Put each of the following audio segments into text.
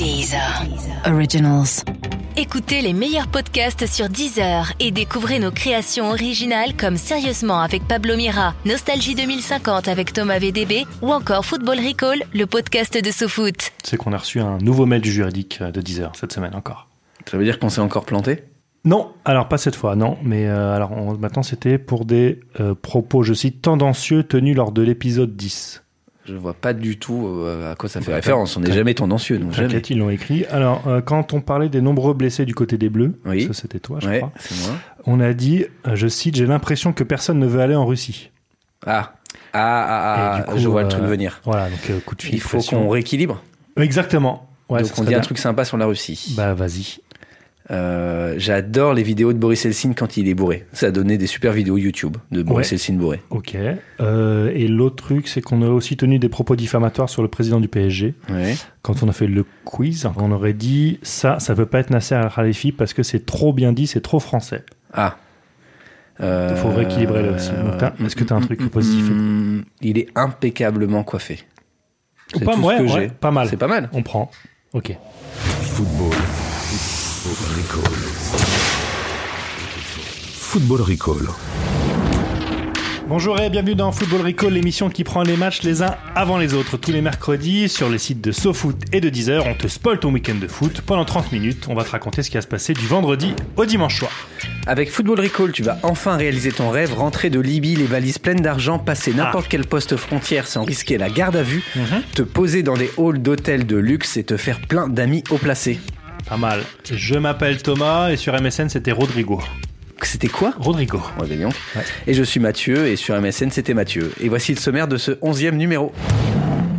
Deezer. Originals. Écoutez les meilleurs podcasts sur Deezer et découvrez nos créations originales comme Sérieusement avec Pablo Mira, Nostalgie 2050 avec Thomas VDB ou encore Football Recall, le podcast de SoFoot. C'est qu'on a reçu un nouveau mail du juridique euh, de 10 heures cette semaine encore. Ça veut dire qu'on s'est encore planté? Non, alors pas cette fois, non. Mais euh, alors on- maintenant c'était pour des euh, propos, je cite, tendancieux tenus lors de l'épisode 10. Je vois pas du tout euh, à quoi ça fait Bah, référence. On n'est jamais tendancieux, nous. Jamais. Ils l'ont écrit. Alors euh, quand on parlait des nombreux blessés du côté des Bleus, Oui. ça c'était toi, je Ouais, crois, moi. on a dit, euh, je cite, j'ai l'impression que personne ne veut aller en Russie. Ah, ah, ah, ah, du coup, je vois le truc venir. Voilà, donc euh, coup de fil. Il faut qu'on rééquilibre. Exactement. Ouais, Donc on dit un truc sympa sur la Russie. Bah vas-y. Euh, J'adore les vidéos de Boris Helsin quand il est bourré. Ça a donné des super vidéos YouTube de Boris Ouais. Helsin bourré. Ok. Euh, et l'autre truc, c'est qu'on a aussi tenu des propos diffamatoires sur le président du PSG. Ouais. Quand on a fait le quiz, on aurait dit ça, ça peut pas être Nasser Al-Khalifi parce que c'est trop bien dit, c'est trop français. Ah. Il faut rééquilibrer là aussi. Est-ce que t'as un truc positif Mm, Il est impeccablement coiffé. C'est pas, tout ce ouais, que ouais, j'ai. pas mal. C'est pas mal. On prend. Ok. Football. Football Recall. Football Recall. Bonjour et bienvenue dans Football Recall, l'émission qui prend les matchs les uns avant les autres. Tous les mercredis, sur les sites de SoFoot et de Deezer, on te spoil ton week-end de foot. Pendant 30 minutes, on va te raconter ce qui va se passer du vendredi au dimanche soir. Avec Football Recall, tu vas enfin réaliser ton rêve, rentrer de Libye les valises pleines d'argent, passer n'importe quel poste frontière sans risquer la garde à vue, te poser dans des halls d'hôtels de luxe et te faire plein d'amis haut placés. Pas mal. Je m'appelle Thomas et sur MSN c'était Rodrigo. C'était quoi? Rodrigo. Ouais, ben. Et je suis Mathieu, et sur MSN, c'était Mathieu. Et voici le sommaire de ce onzième numéro.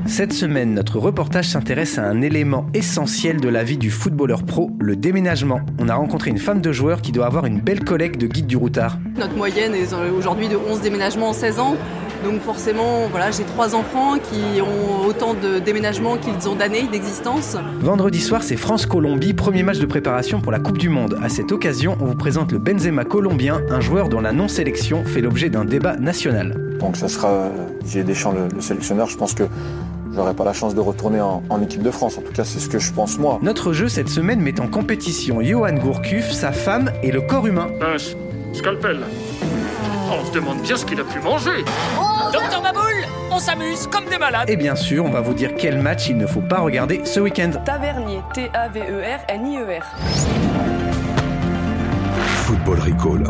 Cette semaine, notre reportage s'intéresse à un élément essentiel de la vie du footballeur pro, le déménagement. On a rencontré une femme de joueur qui doit avoir une belle collègue de guide du routard. Notre moyenne est aujourd'hui de 11 déménagements en 16 ans. Donc forcément, voilà, j'ai trois enfants qui ont autant de déménagements qu'ils ont d'années d'existence. Vendredi soir, c'est France-Colombie, premier match de préparation pour la Coupe du Monde. À cette occasion, on vous présente le Benzema colombien, un joueur dont la non-sélection fait l'objet d'un débat national. Donc ça sera Didier Deschamps le, le sélectionneur. Je pense que j'aurai pas la chance de retourner en, en équipe de France. En tout cas, c'est ce que je pense moi. Notre jeu cette semaine met en compétition Johan Gourcuff, sa femme et le corps humain. Pince, scalpel. On se demande bien ce qu'il a pu manger. Docteur Maboul, on s'amuse comme des malades. Et bien sûr, on va vous dire quel match il ne faut pas regarder ce week-end. Tavernier, T-A-V-E-R-N-I-E-R. Football Recall.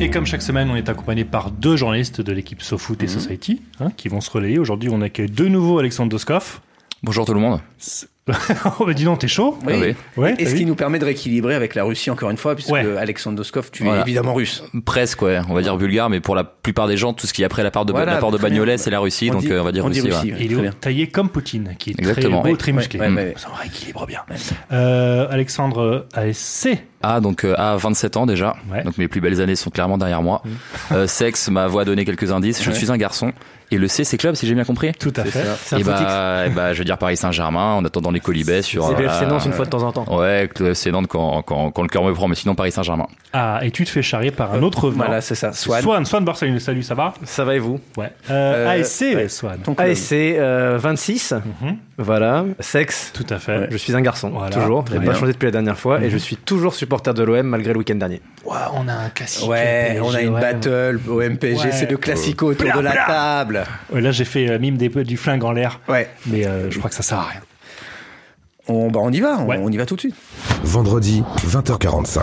Et comme chaque semaine, on est accompagné par deux journalistes de l'équipe SoFoot et Society hein, qui vont se relayer. Aujourd'hui, on accueille de nouveau Alexandre Doskov. Bonjour tout le monde. oh, bah dis donc, t'es chaud Oui. Ah oui. Ouais, Et ce qui nous permet de rééquilibrer avec la Russie encore une fois, puisque Ouais. Alexandre Doskov, tu es évidemment russe. Presque, ouais. On va dire bulgare, mais pour la plupart des gens, tout ce qui est après la part de, Voilà, la part de. Bagnolet, c'est la Russie, On donc dit- euh, on va dire on dit Russie. Russie, ouais. Il est taillé comme Poutine, qui est Exactement. très beau, très ouais, musclé. ouais, ouais. Ça rééquilibre bien. Euh, Alexandre ASC. Ah, donc euh, à 27 ans déjà. Ouais. Donc mes plus belles années sont clairement derrière moi. Euh, sexe, ma voix a donné quelques indices. Je Ouais. suis un garçon. Et le C, c'est club, si j'ai bien compris? Tout à fait. C'est un et bah, et bah, je veux dire Paris Saint-Germain, en attendant les colibets sur. C'est le voilà, FC Nantes une fois de temps en temps. Ouais, FC Nantes quand, quand, quand le cœur me prend, mais sinon Paris Saint-Germain. Ah, et tu te fais charrier par un autre venant. Voilà, c'est ça. Swan. Swan, Swan Barcelone, salut, ça va? Ça va et vous? Ouais. Euh, Euh, ASC, ouais. Swan. ASC euh, 26, Mhm. Voilà. Sexe, Tout à fait. je suis un garçon, Voilà. toujours. J'ai pas changé depuis la dernière fois Mhm. et je suis toujours supporter de l'OM malgré le week-end dernier. On a un classique. Ouais, on a une ouais. battle au MPG, Ouais. c'est le classico autour de la table. Là, j'ai fait euh, mime des, du flingue en l'air, Ouais. mais euh, je crois que ça sert à rien. On, bah, on y va, on, Ouais. on y va tout de suite. Vendredi, 20h45.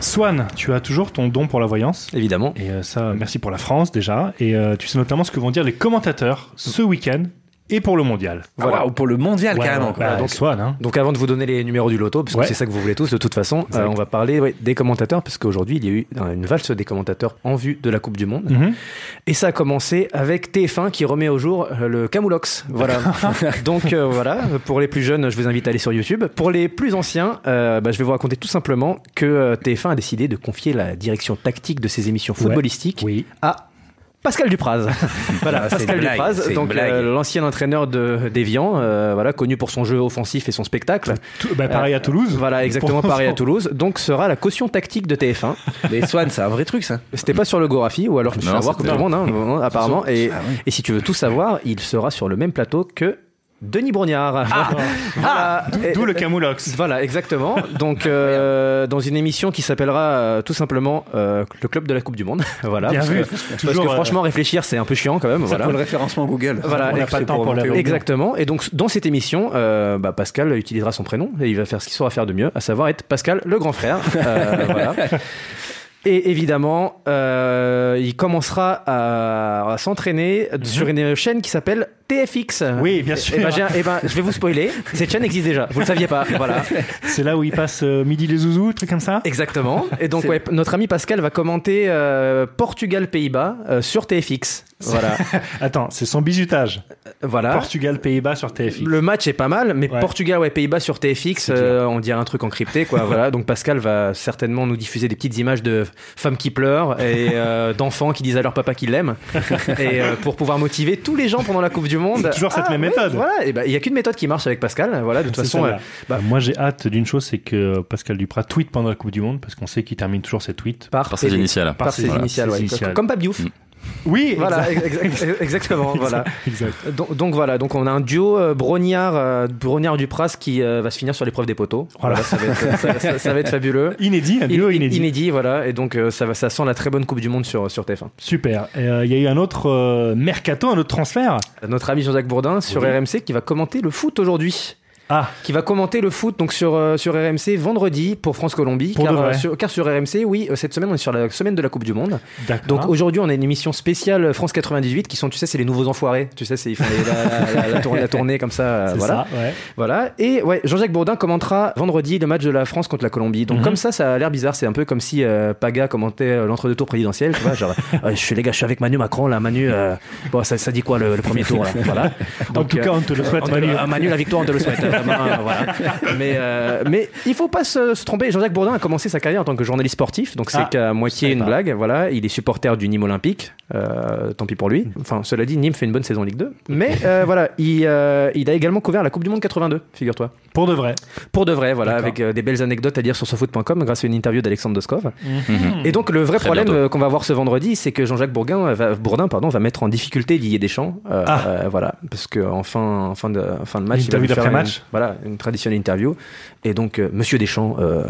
Swan, tu as toujours ton don pour la voyance. Évidemment. Et euh, ça, merci pour la France déjà. Et euh, tu sais notamment ce que vont dire les commentateurs ce week-end et pour le mondial. Voilà. Voilà. ou pour le mondial Ouais, carrément. bah, donc- Swan, hein. Donc avant de vous donner les numéros du loto, parce que Ouais. c'est ça que vous voulez tous de toute façon, euh, on va parler ouais, des commentateurs, parce qu'aujourd'hui il y a eu euh, une valse des commentateurs en vue de la Coupe du Monde. Mhm. Et ça a commencé avec TF1 qui remet au jour euh, le Camoulox. Voilà. Donc euh, voilà, pour les plus jeunes, je vous invite à aller sur YouTube. Pour les plus anciens, euh, bah, je vais vous raconter tout simplement que euh, TF1 a décidé de confier la direction tactique de ses émissions footballistiques Oui. à Pascal Dupraz. voilà, Ah, Pascal blague, Dupraz, donc euh, l'ancien entraîneur de d'Evian, euh, voilà, connu pour son jeu offensif et son spectacle. Tout- bah, pareil à Toulouse. Voilà, exactement pareil à Toulouse. Donc sera la caution tactique de TF1. Mais Swan, c'est un vrai truc ça. C'était pas sur le Gorafi, ou alors je me avoir comme tout le monde, hein, apparemment. Et, Ah oui. et si tu veux tout savoir, il sera sur le même plateau que Denis Brognard. Ah, d'où- Et- d'où le Camoulox. Voilà, exactement. Donc, euh, dans une émission qui s'appellera euh, tout simplement euh, le club de la Coupe du Monde. voilà. Bien parce vu. que, parce que euh, franchement, réfléchir, c'est un peu chiant quand même. Ça Voilà. pour le référencement Google. Voilà, On n'a pas le temps pour la. Exactement. Et donc, dans cette émission, euh, bah, Pascal utilisera son prénom et il va faire ce qu'il saura faire de mieux, à savoir être Pascal le grand frère. Euh, voilà. Et évidemment, euh, il commencera à, à s'entraîner sur une chaîne qui s'appelle TFX. Mhm. Oui, bien sûr. Et ben, eh ben, je vais vous spoiler. Cette chaîne existe déjà. Vous le saviez pas. Voilà. C'est là où il passe euh, midi les zouzous, truc comme ça? Exactement. Et donc, ouais, notre ami Pascal va commenter euh, Portugal-Pays-Bas euh, sur TFX. Voilà. Attends, c'est son bisutage. Voilà. Portugal-Pays-Bas sur TFX. Le match est pas mal, mais Ouais. Portugal, ouais, Pays-Bas sur TFX, euh, on dirait un truc encrypté, quoi. voilà. Donc Pascal va certainement nous diffuser des petites images de femmes qui pleurent et euh, d'enfants qui disent à leur papa qu'ils l'aiment, et euh, pour pouvoir motiver tous les gens pendant la Coupe du Monde. C'est toujours cette Ah, même ouais, méthode. Voilà. Et ben, il y a qu'une méthode qui marche avec Pascal. Voilà. De toute façon, euh, bah, Euh, moi j'ai hâte d'une chose, c'est que Pascal Duprat tweet pendant la Coupe du Monde, parce qu'on sait qu'il termine toujours ses tweets. par, Par ses initiales. Par ses Voilà, initiales, ses ouais. initiales. Comme Pape Diouf. Oui, Voilà, exact. ex- ex- exactement. voilà. Exact. Donc, donc voilà, donc on a un duo euh, Brognard, euh, Brognard Dupras qui euh, va se finir sur l'épreuve des poteaux. Voilà. Voilà, ça, va être, ça- ça- ça va être fabuleux. Inédit, un duo In- in- inédit. voilà. Et donc euh, ça, va, ça sent la très bonne Coupe du Monde sur, sur TF1. Super. Euh, Il y a eu un autre mercato, un autre transfert. Notre ami Jean-Jacques Bourdin sur RMC qui va commenter le foot aujourd'hui. Ah, Qui va commenter le foot donc sur, euh, sur RMC vendredi pour France-Colombie. Car, euh, sur, car sur RMC, oui, euh, cette semaine on est sur la semaine de la Coupe du Monde. Donc aujourd'hui, on a une émission spéciale France 98 qui sont, tu sais, c'est les nouveaux enfoirés. Tu sais, c'est- ils font les- la, la- la tournée, la tournée comme ça. euh, voilà. ça, ouais. Voilà. Et ouais, Jean-Jacques Bourdin commentera vendredi le match de la France contre la Colombie. Donc Mhm. comme ça, ça a l'air bizarre. C'est un peu comme si euh, Paga commentait euh, l'entre-deux-tours présidentiel. Tu vois, genre, euh, je suis les gars, je suis avec Manu Macron là. Manu, euh, bon, ça, ça dit quoi le, le premier tour là Voilà. En tout cas, on te le souhaite, Manu, la victoire, on te le souhaite. euh, voilà. Mais euh, mais il faut pas se, se tromper. Jean-Jacques Bourdin a commencé sa carrière en tant que journaliste sportif. Donc c'est Ah, qu'à moitié savais une pas. blague. Voilà. Il est supporter du Nîmes Olympique. Euh, tant pis pour lui. Enfin, cela dit, Nîmes fait une bonne saison Ligue 2. Mais euh, voilà, il, euh, il a également couvert la Coupe du Monde 82, figure-toi. Pour de vrai. Pour de vrai, voilà, D'accord. avec euh, des belles anecdotes à dire sur sofoot.com grâce à une interview d'Alexandre Doskov. Mhm. Et donc le vrai Très problème bientôt. euh, qu'on va voir ce vendredi, c'est que Jean-Jacques Bourguin euh, va, Bourdin pardon, va mettre en difficulté Didier Deschamps. euh, Ah. euh, voilà, parce que en fin, en fin, de, en fin de match, il va lui interview faire d'après-match. Voilà, une traditionnelle interview. Et donc, euh, Monsieur Deschamps, euh,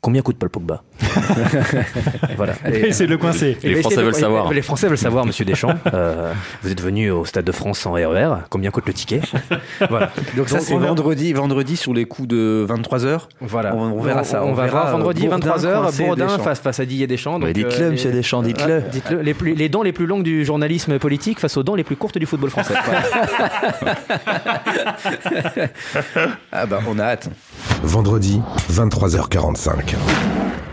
combien coûte Paul Pogba Voilà. C'est le coincé. Les Français veulent savoir. Les Français veulent savoir, Monsieur Deschamps. Euh, vous êtes venu au Stade de France sans RER. Combien coûte le ticket Voilà. Donc ça c'est vendredi, vendredi sur les coups de 23h. Voilà. On- on verra ça. On, On va verra, voir vendredi euh, Bourdin 23h, coincé Bourdin face, face à Didier Deschamps. Mais Donc, dites-le, euh, monsieur Deschamps, dites-le. Dites-le. Les, plus- les dents les plus longues du journalisme politique face aux dents les plus courtes du football français. Ah bah on a hâte. Vendredi, 23h45.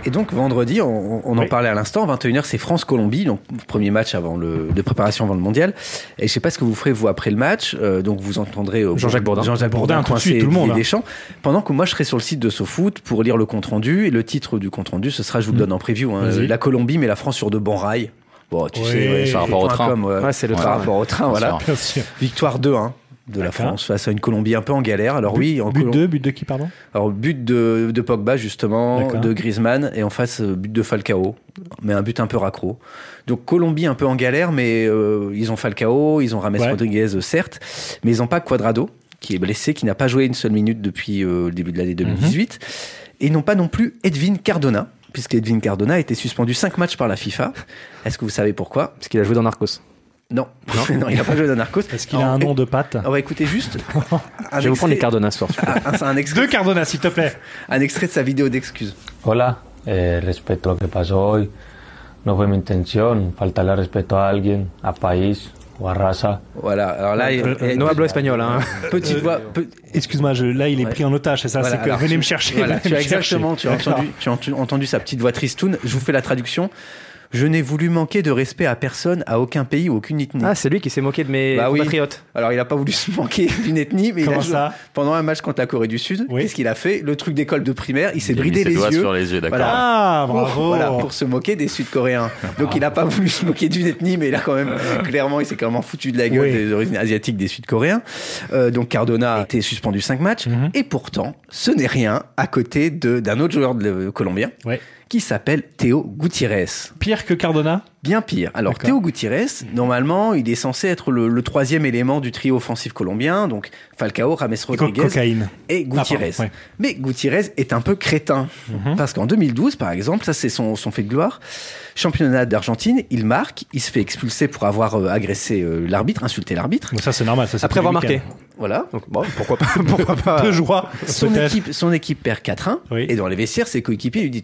Et donc vendredi, on, on en Oui. parlait à l'instant, 21h c'est France-Colombie, donc premier match avant le, de préparation avant le mondial. Et je sais pas ce que vous ferez vous après le match, euh, donc vous entendrez euh, Jean-Jacques Bourdin. Jean-Jacques Bourdin, Bourdin, tout de suite, coincer tout le monde, hein. Deschamps, pendant que moi je serai sur le site de SoFoot pour lire le compte rendu. Et le titre du compte rendu, ce sera, je vous le donne en preview, hein, la Colombie mais la France sur de bons rails. Bon, tu Oui. sais, ouais, Par rapport au train. Comme, ouais, Ouais, c'est le par rapport au train, voilà. Victoire 2-1 de la. France face à une Colombie un peu en galère. Alors oui, en But Colom- 2, but de qui, pardon? Alors, but de, de Pogba, justement, de Griezmann, et en face, euh, but de Falcao, mais un but un peu raccro. Donc, Colombie un peu en galère, mais euh, ils ont Falcao, ils ont Rames Ouais. Rodriguez, euh, certes, mais ils n'ont pas Cuadrado, qui est blessé, qui n'a pas joué une seule minute depuis euh, le début de l'année 2018. Et ils n'ont pas non plus Edwin Cardona, puisque Edwin Cardona a été suspendu 5 matchs par la FIFA. Est-ce que vous savez pourquoi? Parce qu'il a joué dans Narcos. Non. non, il n'a pas joué dans Narcos. Parce qu'il a un nom de patte. On va écouter juste. Je vais vous prendre les extrait- Cardona ce soir. un, un- un extrait, Deux Cardona, s'il te plaît. un extrait de sa vidéo d'excuses. Hola, eh, respecto a lo que pasó hoy, no fue mi intención faltarle al respeto a alguien, a país o a raza. Voilà, alors là, il- Euh, il- No hablo espagnol. Hein. petite voix. pe- Excuse-moi, je- là, il est Ouais. pris en otage, c'est ça Voilà, C'est que venez tu- me chercher. Voilà, venez tu me as chercher. exactement, tu as, entendu, tu as entendu sa petite voix tristoun. Je vous fais la traduction. Je n'ai voulu manquer de respect à personne, à aucun pays ou aucune ethnie. Ah, c'est lui qui s'est moqué de mes Bah oui. compatriotes. Alors, il n'a pas voulu se manquer d'une ethnie, mais il Comment a joué- ça pendant un match contre la Corée du Sud, Oui. qu'est-ce qu'il a fait? Le truc d'école de primaire, il s'est bridé ses les doigts yeux. sur les yeux, d'accord. Voilà. Ah, Pour, bravo. voilà, pour se moquer des Sud-Coréens. Donc il n'a pas voulu se moquer d'une ethnie, mais il a quand même clairement, il s'est quand même foutu de la gueule Oui. des origines asiatiques des Sud-Coréens. Euh, donc Cardona a été suspendu 5 matchs, Mhm. et pourtant, ce n'est rien à côté de- d'un autre joueur de, colombien Ouais. Qui s'appelle Théo Gutiérrez. Pire que Cardona? Bien pire. Alors. Théo Gutiérrez, normalement, il est censé être le, le troisième élément du trio offensif colombien, donc Falcao, Rames Co- Rodriguez cocaïne. et Gutiérrez. Ah, pardon, ouais. Mais Gutiérrez est un peu crétin. Mhm. Parce qu'en 2012, par exemple, ça c'est son, son fait de gloire, championnat d'Argentine, il marque, il se fait expulser pour avoir euh, agressé euh, l'arbitre, insulté l'arbitre. Ça c'est normal. Ça, c'est Après avoir marqué. Voilà. Donc, bon, pourquoi pas, pourquoi pas. Joie. Son équipe, son équipe perd 4-1. Oui. Et dans les vestiaires, ses coéquipiers lui disent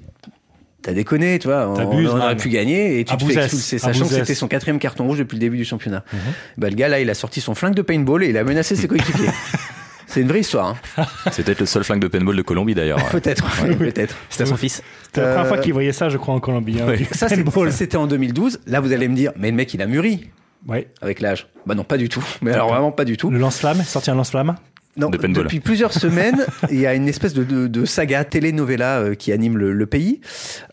T'as déconné, tu vois, on, T'abuses, on aurait pu gagner et tu te fais expulser, sachant que c'était son quatrième carton rouge depuis le début du championnat. Mhm. Bah, le gars, là, il a sorti son flingue de paintball et il a menacé ses coéquipiers. C'est une vraie histoire, hein. C'est peut-être le seul flingue de paintball de Colombie d'ailleurs. peut-être, ouais, peut-être. C'était à son fils. C'était la première fois qu'il voyait ça, je crois, en Colombie. hein, Oui. ça, c'était en 2012. Là, vous allez me dire, mais le mec, il a mûri Ouais. avec l'âge. Bah non, pas du tout. Mais alors vraiment pas du tout. Le lance-flamme, sorti un lance-flamme? Non, De depuis plusieurs semaines, il y a une espèce de, de, de saga telenovela euh, qui anime le, le pays,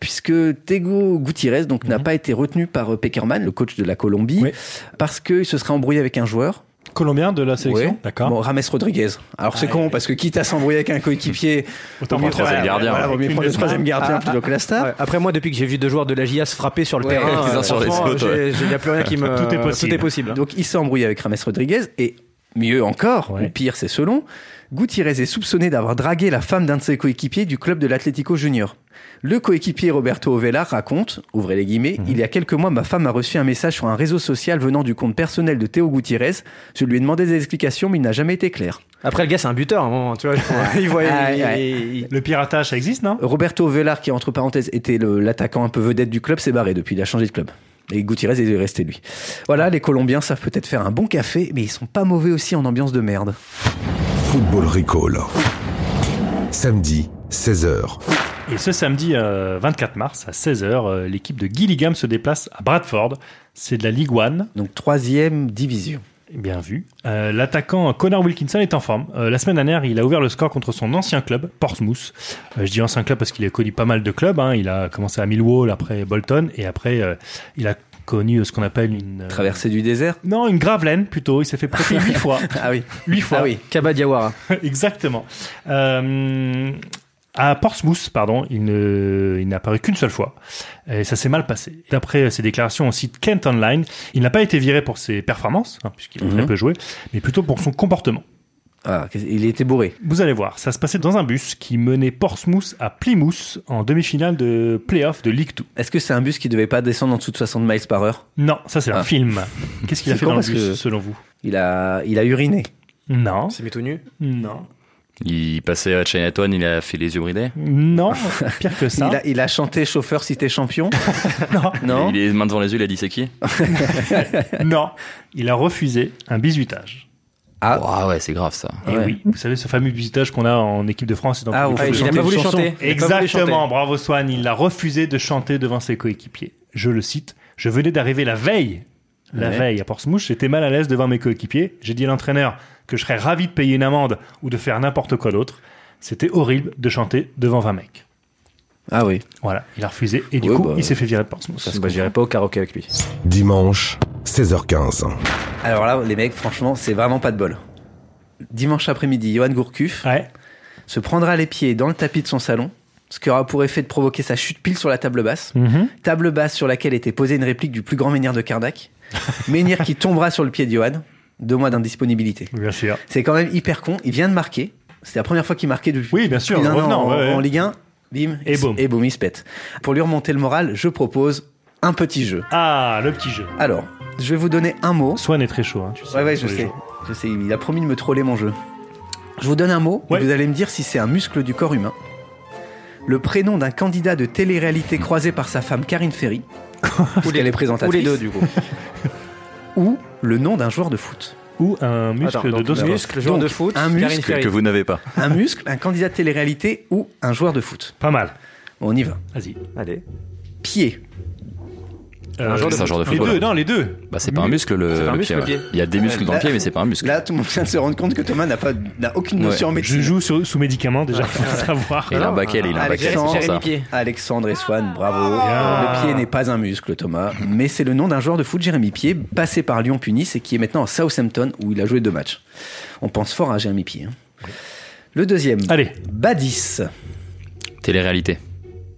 puisque Tego Gutiérrez donc n'a pas été retenu par euh, Peckerman, le coach de la Colombie, Mhm. Oui. parce qu'il se serait embrouillé avec un joueur. Colombien de la sélection Ouais. D'accord. Bon, Rames Rodriguez. Alors c'est Ah, con ouais. parce que quitte à s'embrouiller avec un coéquipier, Autant prendre troisième gardien. Voilà, mieux prendre le troisième gardien Ah, plutôt que la star. Ouais, Après moi, depuis que j'ai vu deux joueurs de la JAS frapper sur le Ouais, terrain, euh, Il n'y a plus rien qui me. Tout est possible. Tout est possible. Donc il s'est embrouillé avec Rames Rodriguez et mieux encore, Ouais. ou pire c'est selon, Gutiérrez est soupçonné d'avoir dragué la femme d'un de ses coéquipiers du club de l'Atlético Junior. Le coéquipier Roberto Ovella raconte, ouvrez les guillemets, Mhm. il y a quelques mois, ma femme a reçu un message sur un réseau social venant du compte personnel de Théo Gutiérrez. Je lui ai demandé des explications, mais il n'a jamais été clair. Après, le gars, c'est un buteur à un moment. Tu vois, il voit. Ah, il- ouais. il- Le piratage, ça existe, non? Roberto Vellar, qui entre parenthèses était l'attaquant un peu vedette du club, s'est barré depuis, il a changé de club. Et Gutiérrez est resté lui. Voilà, les Colombiens savent peut-être faire un bon café, mais ils sont pas mauvais aussi en ambiance de merde. Football Recall. Samedi, 16h. Et ce samedi euh, 24 mars à 16h, euh, l'équipe de Gillingham se déplace à Bradford. C'est de la Ligue One. Donc troisième division. Bien vu. Euh, L'attaquant Connor Wilkinson est en forme. Euh, la semaine dernière, il a ouvert le score contre son ancien club, Portsmouth. Euh, je dis ancien club parce qu'il a connu pas mal de clubs. hein. Il a commencé à Millwall, après Bolton, et après, il a connu ce qu'on appelle une... Traversée du désert Non, une gravelaine plutôt. Il s'est fait prêter huit fois. Ah oui. Huit fois. Ah oui. Kaba Diawara. Exactement. À Portsmouth, pardon, il ne- il n'a apparu qu'une seule fois. Et ça s'est mal passé. D'après ses déclarations au site Kent Online, il n'a pas été viré pour ses performances, hein, puisqu'il a Mhm. très peu joué, mais plutôt pour son comportement. Ah, il était bourré. Vous allez voir, ça se passait dans un bus qui menait Portsmouth à Plymouth en demi-finale de playoff de League 2. Est-ce que c'est un bus qui devait pas descendre en dessous de 60 miles par heure? Non, ça c'est un Ah. film. Qu'est-ce qu'il a fait dans le bus, que- selon vous? Il a, il a uriné. Non, C'est mis tout nu? non, Il passait à Chinatown, il a fait les yeux bridés. non, pire que ça. Il a, il a chanté chauffeur si t'es champion. Non, Non. Il est main devant les yeux, il a dit c'est qui? Non, il a refusé un bisutage. Ah. Ah ouais, c'est grave ça. Et Ouais. oui, vous savez ce fameux bisutage qu'on a en équipe de France et dans Ah, faites clubs. il a chanter pas voulu chanter. Exactement, chanter. bravo Swan, il a refusé de chanter devant ses coéquipiers. Je le cite, je venais d'arriver la veille, la Ouais. veille à Portsmouth, j'étais mal à l'aise devant mes coéquipiers, j'ai dit à l'entraîneur que je serais ravi de payer une amende ou de faire n'importe quoi d'autre. C'était horrible de chanter devant 20 mecs. Ah oui. Voilà, il a refusé et du Ouais, coup, bah, il s'est fait virer de Portsmouth. Ça, bah, j'irai pas au karaoké avec lui. Dimanche, 16h15. Alors là, les mecs, franchement, c'est vraiment pas de bol. Dimanche après-midi, Johan Gourcuff Ouais, se prendra les pieds dans le tapis de son salon, ce qui aura pour effet de provoquer sa chute pile sur la table basse. Mhm. Table basse sur laquelle était posée une réplique du plus grand menhir de Kardak. menhir qui tombera sur le pied de Johan. Deux mois d'indisponibilité. bien sûr. C'est quand même hyper con. Il vient de marquer. C'était la première fois qu'il marquait depuis Oui, bien sûr, an revenant, en, ouais, ouais. en Ligue 1. Bim. Et boum. Et boum, il se pète. Pour lui remonter le moral, je propose un petit jeu. Ah, le petit jeu. Alors, je vais vous donner un mot. Swan est très chaud, hein, tu sais. Ouais, ouais, je sais. jeux. Je sais, il a promis de me troller mon jeu. Je vous donne un mot Ouais. et vous allez me dire si c'est un muscle du corps humain. Le prénom d'un candidat de télé-réalité croisé par sa femme Karine Ferry. Ou les Ou présentatrices. les deux, du coup. Ou le nom d'un joueur de foot. Ou un muscle Attends, de muscle, joueur Donc, de foot, un muscle. Que vous n'avez pas. Un muscle, un candidat de télé-réalité ou un joueur de foot. Pas mal. On y va. Vas-y. Allez. Pied. Euh, de un joueur de Les football. deux, non, les deux. Bah c'est pas un muscle le, pas un le muscle, pied, le pied. ouais. Il y a des muscles dans le pied, mais c'est pas un muscle. Là, tout le monde vient de se rendre compte que Thomas n'a pas, n'a aucune notion en Je médecine. joue sur- sous médicaments déjà, faut savoir. Il a un baquet, il a un baquet, Alexandre, et Swan, bravo. Bien. Le pied n'est pas un muscle, Thomas, mais c'est le nom d'un joueur de foot, Jérémy Pied, passé par Lyon Punis et qui est maintenant à Southampton où il a joué deux matchs. On pense fort à Jérémy Pied. hein. Le deuxième, Allez, Badis. Télé-réalité.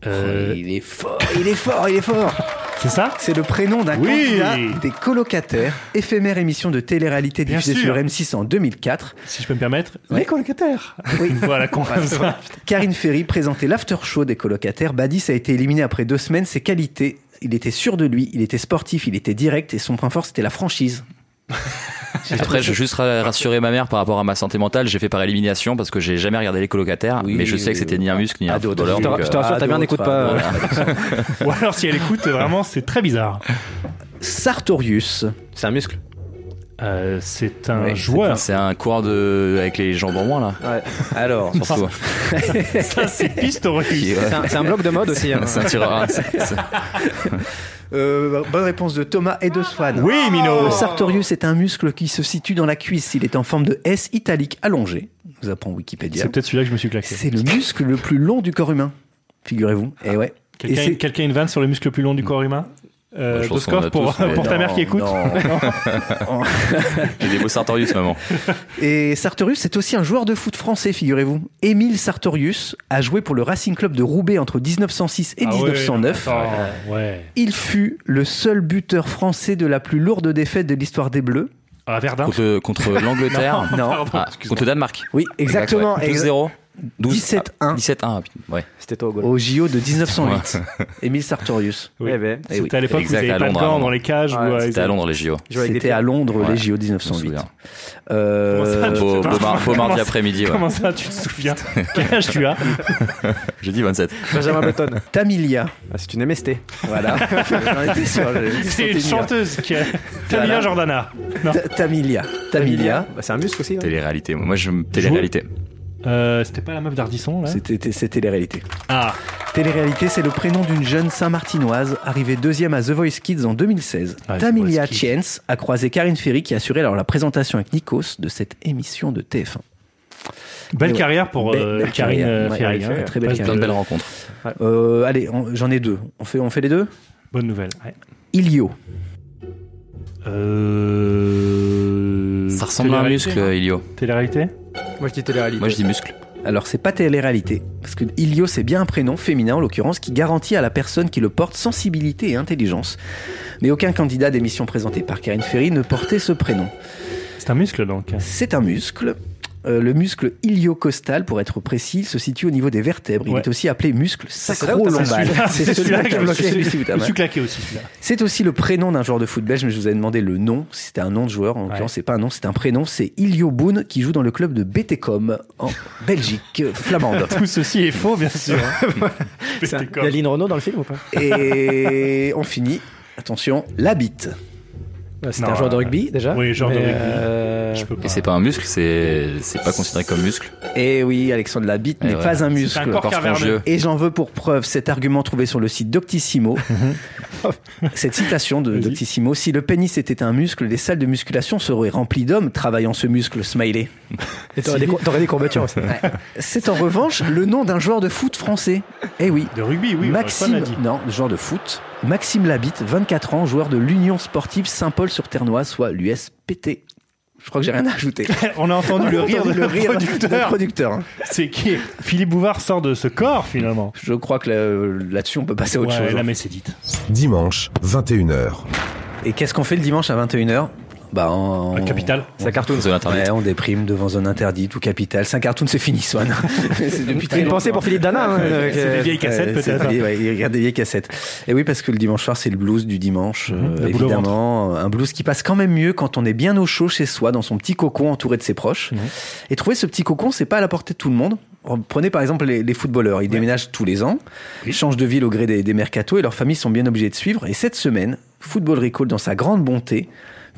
Euh, il est fort, il est fort, il est fort. C'est ça C'est le prénom d'un Oui. candidat des colocataires, éphémère émission de télé-réalité diffusée sur M6 en 2004. Si je peux me permettre, Ouais. les colocataires. Oui. voilà, qu'on ça. Karine Ferry présentait l'after show des colocataires. Badis a été éliminé après deux semaines. Ses qualités, il était sûr de lui, il était sportif, il était direct et son point fort c'était la franchise. Après, je veux juste ra- rassurer ma mère par rapport à ma santé mentale. J'ai fait par élimination parce que j'ai jamais regardé les colocataires, Oui, mais je sais que c'était ni un muscle ni un d'autres. footballeur. Je te, donc, je te euh, rassure, ta mère d'autres, n'écoute pas. d'autres. Ou alors si elle écoute, vraiment, c'est très bizarre. Sartorius, C'est un muscle. Euh, c'est un Ouais, joueur. C'est un coureur de avec les jambes en moins là. Ouais. alors, Surtout. Ça, c'est Pistorius. Qui, C'est un, bloc de mode aussi. hein. C'est un hein, euh, bonne réponse de Thomas et de Swan. Oui, Mino. Le sartorius est un muscle qui se situe dans la cuisse. Il est en forme de S italique allongé. Nous apprend Wikipédia. C'est peut-être celui-là que je me suis claqué. C'est le muscle le plus long du corps humain. Figurez-vous. Et ouais. Et Quelqu'un c'est- quelqu'un a une vanne sur le muscle le plus long du corps humain? Euh, pour, tous, mais pour ta Non, mère qui écoute non. J'ai des beaux Sartorius, maman. Et Sartorius, c'est aussi un joueur de foot français, figurez-vous. Émile Sartorius a joué pour le Racing Club de Roubaix entre 1906 et Ah ouais, 1909. attends, ouais. Il fut le seul buteur français de la plus lourde défaite de l'histoire des Bleus. Ah, Verdun Contre, contre l'Angleterre. Non. Pardon, Ah, contre le Danemark. Oui, exactement. Exact, ouais. 12-0. 12 17-1. ah, 17-1. putain, Ouais. C'était toi au goal. Au JO de 1908. Émile Sartorius. Oui. Eh ben, Eh oui. C'était à l'époque où vous n'avez pas de gants dans les cages. Ouais, ou, C'était à Londres les JO. C'était à Londres, Ouais, les JO Je me 1908. souviens. Euh, Comment ça, Beau, tu- beau, mar- beau mardi après-midi. Comment ça, tu te souviens Quel âge tu as J'ai dit 27. Benjamin Button. Tamilia. Ah, c'est une MST. Voilà. J'en étais sûr, je- C'est une chanteuse qui a Tamila Voilà. Jordana. Tamilia. Tamilia. Bah, c'est un muscle aussi. hein. Télé-réalité. Moi, je télé-réalité. Euh, C'était pas la meuf d'Ardisson là? C'était réalités. Ah, Télé-réalité, c'est le prénom d'une jeune Saint-Martinoise arrivée deuxième à The Voice Kids en 2016. Ah, Tamilia. Chiens a croisé Karine Ferry qui assurait alors la présentation avec Nikos de cette émission de TF1. belle ouais. carrière pour Belle- euh, belle Karine carrière. euh, Ouais, Ferry. Karine hein. Ferry, très belle Passe Plein de de- belles rencontres. Euh, allez, j'en ai deux. On fait, on fait les deux? Bonne nouvelle. ouais. Ilio. Euh... Ça ressemble à un télé-réalité, muscle, Ilio. Télé-réalité? Moi, je dis télé-réalité. Moi, je dis muscle. Alors, c'est pas télé-réalité. Parce que Ilio, c'est bien un prénom féminin, en l'occurrence, qui garantit à la personne qui le porte sensibilité et intelligence. Mais aucun candidat d'émission présentée par Karine Ferry ne portait ce prénom. C'est un muscle donc. C'est un muscle. Euh, le muscle iliocostal, pour être précis, se situe au niveau des vertèbres. Il Ouais. est aussi appelé muscle sacro-lombal. C'est c'est celui-là que je suis claqué aussi. C'est aussi le prénom d'un joueur de foot belge, mais je vous ai demandé le nom. Si c'était un nom de joueur, en l'occurrence, c'est pas un nom, c'est un prénom. C'est Ilio Boun qui joue dans le club de BTCOM en Belgique flamande. Tout ceci est faux, bien sûr. C'est un- C'était Il y a Lynn Renault dans le film ou pas? Et on finit. Attention, la bite. C'était Non, un joueur de euh, rugby déjà. oui, joueur de rugby. euh, Je peux pas. Et c'est pas un muscle, c'est c'est pas considéré comme muscle. Et oui, Alexandre, la bite Et n'est ouais. pas un C'est muscle. un corps. Et j'en veux pour preuve cet argument trouvé sur le site Doctissimo. Cette citation de. Doctissimo Si le pénis était un muscle, les salles de musculation seraient remplies d'hommes travaillant ce muscle, smiley. Et t'aurais des, des courbatures aussi. C'est en revanche le nom d'un joueur de foot français. Eh oui. De rugby, oui. Maxime, non, joueur de foot. Maxime Labitte, 24 ans, joueur de l'Union sportive Saint-Paul-sur-Ternois, soit l'USPT. Je crois que j'ai rien à ajouter. On a entendu le rire de le le rire producteur. hein. C'est qui? Philippe Bouvard sort de ce corps finalement. Je crois que là- là-dessus, on peut passer à autre Ouais, chose. la hein. messe est dite. Dimanche, 21h. Et qu'est-ce qu'on fait le dimanche à 21h Bah, on... La capitale. Ça cartoon. Zone interdite. Ouais, on déprime devant zone interdite ou capitale. C'est un cartoon, c'est fini, Swan. c'est une pensée pour Philippe Dana. hein, euh, C'est des vieilles cassettes Ouais, c'est peut-être. ouais, il regarde des vieilles cassettes. Et oui, parce que le dimanche soir, c'est le blues du dimanche, euh, boule au évidemment. Un blues qui passe quand même mieux quand on est bien au chaud chez soi, dans son petit cocon entouré de ses proches. Et trouver ce petit cocon, c'est pas à la portée de tout le monde. Prenez par exemple les, les footballeurs. Ils déménagent tous les ans, ils changent de ville au gré des, des mercatos et leurs familles sont bien obligées de suivre. Et cette semaine, Football Recall, dans sa grande bonté,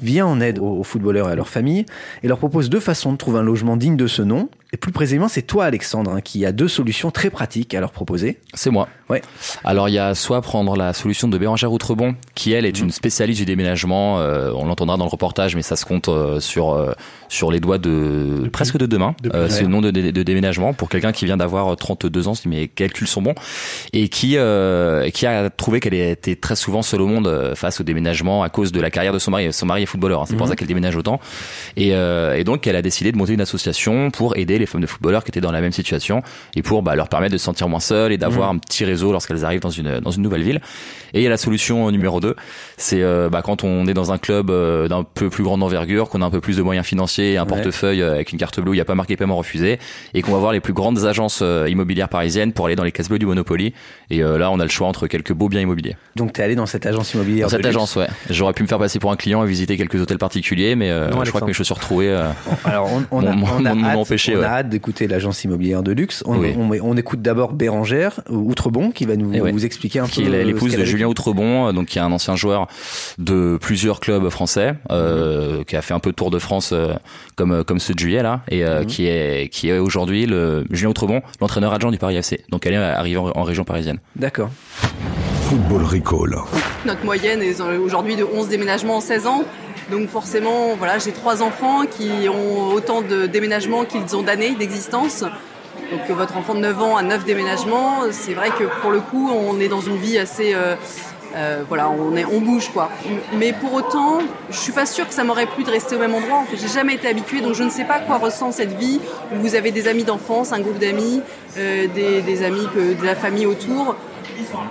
vient en aide aux, footballeurs et à leurs familles et leur propose deux façons de trouver un logement digne de ce nom. Et plus précisément, c'est toi, Alexandre, hein, qui a deux solutions très pratiques à leur proposer. C'est moi. Ouais. Alors il y a soit prendre la solution de Bérangère Outrebon, qui elle est Mhm. une spécialiste du déménagement. euh, on l'entendra dans le reportage, mais ça se compte euh, sur euh, sur les doigts de presque de. Depuis- Euh, c'est le nom de, de- de déménagement pour quelqu'un qui vient d'avoir 32 ans, si mes calculs sont bons, et qui euh, qui a trouvé qu'elle était très souvent seule au monde euh, face au déménagement à cause de la carrière de son mari. Son mari est footballeur, hein, c'est pour Mhm. ça qu'elle déménage autant. Et, euh, et donc elle a décidé de monter une association pour aider les femmes de footballeurs qui étaient dans la même situation et pour bah, leur permettre de se sentir moins seules et d'avoir Mhm. un petit réseau lorsqu'elles arrivent dans une dans une nouvelle ville. Et il y a la solution numéro 2, c'est euh, bah, quand on est dans un club euh, d'un peu plus grande envergure, qu'on a un peu plus de moyens financiers, et un Ouais. portefeuille euh, avec une carte bleue où il n'y a pas marqué paiement refusé, et qu'on va voir les plus grandes agences euh, immobilières parisiennes pour aller dans les cases bleues du Monopoly. Et euh, là, on a le choix entre quelques beaux biens immobiliers. Donc, t'es allé dans cette agence immobilière Dans cette agence, ouais. J'aurais pu me faire passer pour un client et visiter quelques hôtels particuliers, mais Non, je crois que mes chaussures trouées Alors, on, on a, on a hâte, empêché. on ouais. a hâte d'écouter l'agence immobilière de luxe. On, Oui. on, on écoute d'abord Bérangère Outrebon qui va nous Eh ouais. vous expliquer un qui peu. est euh, l'épouse de Julien. Outrebon, euh, donc qui est un ancien joueur de plusieurs clubs français, euh, qui a fait un peu de Tour de France euh, comme comme ceux de Juillet là, et euh, Mhm. qui est qui est aujourd'hui le Julien Outrebon, l'entraîneur adjoint du Paris FC. Donc elle est arrivée en, en région parisienne. D'accord. Football Recall. Notre moyenne est aujourd'hui de 11 déménagements en 16 ans. Donc forcément, voilà, j'ai trois enfants qui ont autant de déménagements qu'ils ont d'années d'existence. Donc euh, votre enfant de 9 ans a 9 déménagements. C'est vrai que pour le coup, on est dans une vie assez... euh, euh, voilà, on, est, on bouge quoi. Mais pour autant, je suis pas sûre que ça m'aurait plu de rester au même endroit. En fait, j'ai jamais été habituée, donc je ne sais pas quoi ressent cette vie où vous avez des amis d'enfance, un groupe d'amis, des, amis de la famille autour.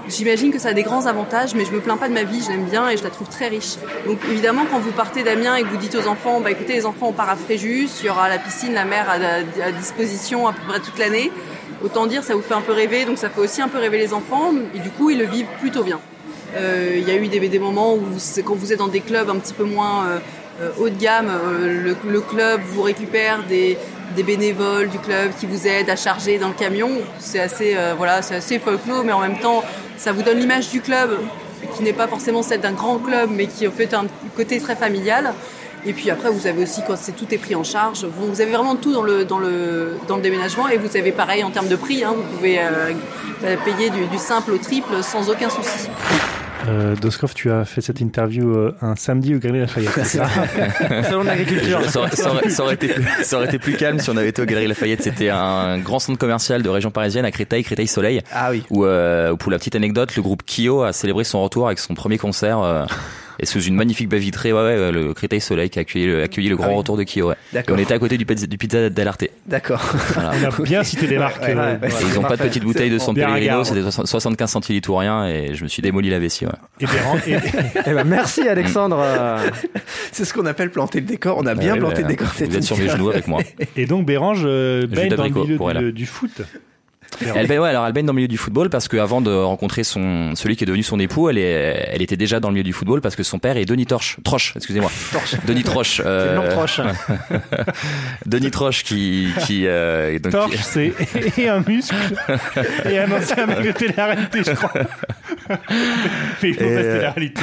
J'imagine que ça a des grands avantages, mais je me plains pas de ma vie, je l'aime bien et je la trouve très riche. Donc évidemment, quand vous partez d'Amiens et que vous dites aux enfants, bah écoutez les enfants, on part à Fréjus, il y aura la piscine, la mer à, disposition à peu près toute l'année. Autant dire, ça vous fait un peu rêver, donc ça fait aussi un peu rêver les enfants, et du coup, ils le vivent plutôt bien. Euh, Il y a eu des, des moments où quand vous êtes dans des clubs un petit peu moins euh, euh, haut de gamme, le club vous récupère des, des bénévoles du club qui vous aident à charger dans le camion. C'est assez, euh, voilà, c'est assez folklore, mais en même temps, ça vous donne l'image du club qui n'est pas forcément celle d'un grand club, mais qui en fait un côté très familial. Et puis après, vous avez aussi quand c'est tout est pris en charge, vous, avez vraiment tout dans le déménagement et vous avez pareil en termes de prix. hein, vous pouvez euh, payer du simple au triple sans aucun souci. Euh, Doskov, tu as fait cette interview euh, un samedi au Galerie Lafayette. c'est ça Salon de l'agriculture. Ça aurait, ça ça aurait été plus, ça aurait été plus calme si on avait été au Galerie Lafayette. C'était un grand centre commercial de région parisienne à Créteil, Créteil Soleil. Ah oui. Où, euh, où, pour la petite anecdote, le groupe Kyo a célébré son retour avec son premier concert. Et sous une magnifique baie vitrée, ouais, ouais, le Créteil Soleil qui a accueilli le, accueilli le grand Ah oui. retour de Kyo. Ouais. Et D'accord. on était à côté du, pizza- du pizza d'Alarté. D'accord. Voilà. On a bien cité des marques. Ouais, euh, ouais, ouais. Et ils ont pas de petite bouteille de San Pellegrino, c'était 60 75 centilitres ou rien, et je me suis démoli la vessie. Ouais. Et, et- Eh ben, merci Alexandre. C'est ce qu'on appelle planter le décor. On a bien Ouais, planté ouais. le décor. Vous êtes sur mes genoux avec moi. et donc Bérange euh, baigne dans le milieu du foot. Elle baigne, ouais, alors elle baigne dans le milieu du football parce qu'avant de rencontrer son, celui qui est devenu son époux, elle, est, elle était déjà dans le milieu du football parce que son père est Denis Torche, Troche, excusez-moi. Denis Troche. euh, nom de Troche. Denis Troche qui, qui, euh, donc, Torche, c'est et un muscle et un ancien mec de télé-réalité, je crois. Mais euh, la réalité.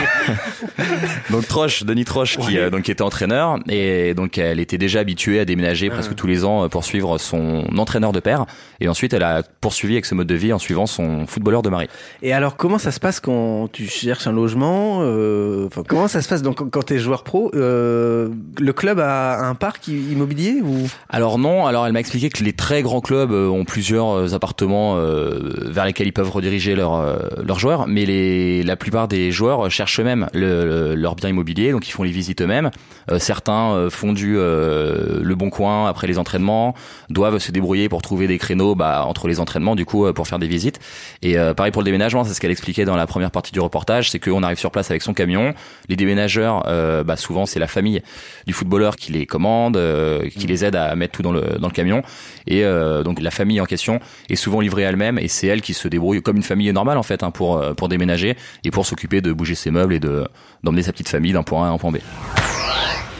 donc Troche, Denis Troche qui, euh, donc était entraîneur et donc elle était déjà habituée à déménager presque tous les ans euh, pour suivre son entraîneur de père et ensuite elle a poursuivi avec ce mode de vie en suivant son footballeur de mari. Et alors, comment ça se passe quand tu cherches un logement euh, Comment ça se passe donc, quand tu es joueur pro euh, Le club a un parc immobilier ou? Alors non, alors elle m'a expliqué que les très grands clubs euh, ont plusieurs euh, appartements euh, vers lesquels ils peuvent rediriger leurs leurs joueurs, mais les la plupart des joueurs cherchent eux-mêmes le, le- leur bien immobilier, donc ils font les visites eux-mêmes. Euh, certains font du euh, le bon coin après les entraînements, doivent se débrouiller pour trouver des créneaux bah, entre les entraînements du coup euh, pour faire des visites. Et euh, pareil pour le déménagement, c'est ce qu'elle expliquait dans la première partie du reportage, c'est qu'on arrive sur place avec son camion. Les déménageurs, euh, bah, souvent c'est la famille du footballeur qui les commande, euh, qui les aide à mettre tout dans le dans le camion. Et euh, donc la famille en question est souvent livrée elle-même et c'est elle qui se débrouille comme une famille normale en fait hein, pour pour déménager et pour s'occuper de bouger ses meubles et de d'emmener sa petite famille d'un point A à un point B.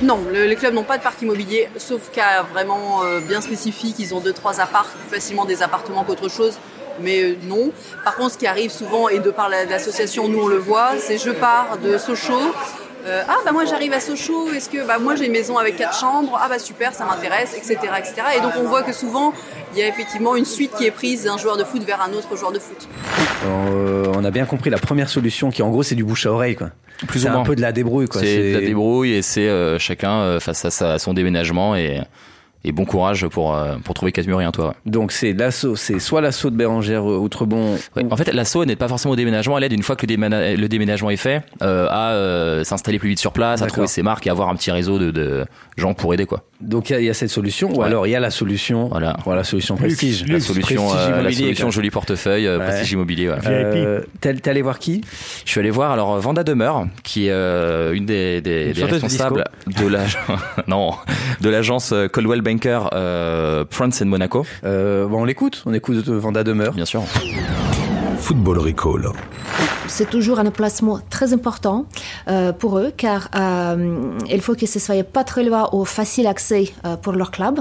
Non, le- les clubs n'ont pas de parc immobilier, sauf cas vraiment euh, bien spécifiques. Ils ont deux, trois apparts, plus facilement des appartements qu'autre chose. Mais euh, non. Par contre, ce qui arrive souvent, et de par la- l'association, nous on le voit, c'est je pars de Sochaux. Euh, ah bah moi j'arrive à Sochaux, est-ce que bah moi j'ai une maison avec quatre chambres, ah bah super, ça m'intéresse, etc., etc. Et donc on voit que souvent il y a effectivement une suite qui est prise d'un joueur de foot vers un autre joueur de foot. Euh, On a bien compris la première solution qui en gros c'est du bouche à oreille quoi. Plus C'est ou un moins. peu de la débrouille quoi. C'est de la débrouille et c'est euh, chacun euh, face à, sa- à son déménagement et Et bon courage pour, euh, pour trouver Catemuri, hein, toi. Donc c'est l'assaut, c'est soit l'assaut de Bérangère euh, Outrebon. Ouais, En fait, l'assaut n'est pas forcément au déménagement. Elle aide une fois que le, déména- le déménagement est fait euh, à euh, s'installer plus vite sur place, à trouver ses marques et avoir un petit réseau de, de gens pour aider quoi. Donc il y a- il y, a cette solution, ou Ouais. alors il y a la solution, Voilà. voilà, la solution prestige. La solution, Prestige euh, la solution joli portefeuille, euh, Ouais. prestige immobilier. ouais. T'es allé voir qui? Je suis allé voir alors Vanda Demeure, qui est euh, une des, des, Une des chanteuse de responsables de la non de l'agence Coldwell Banker euh, France and Monaco. euh, bon, On l'écoute, on écoute Vanda Demeure. Bien sûr. Football Recall. C'est toujours un placement très important euh, pour eux car euh, il faut que ce soit pas très loin ou facile accès euh, pour leur club.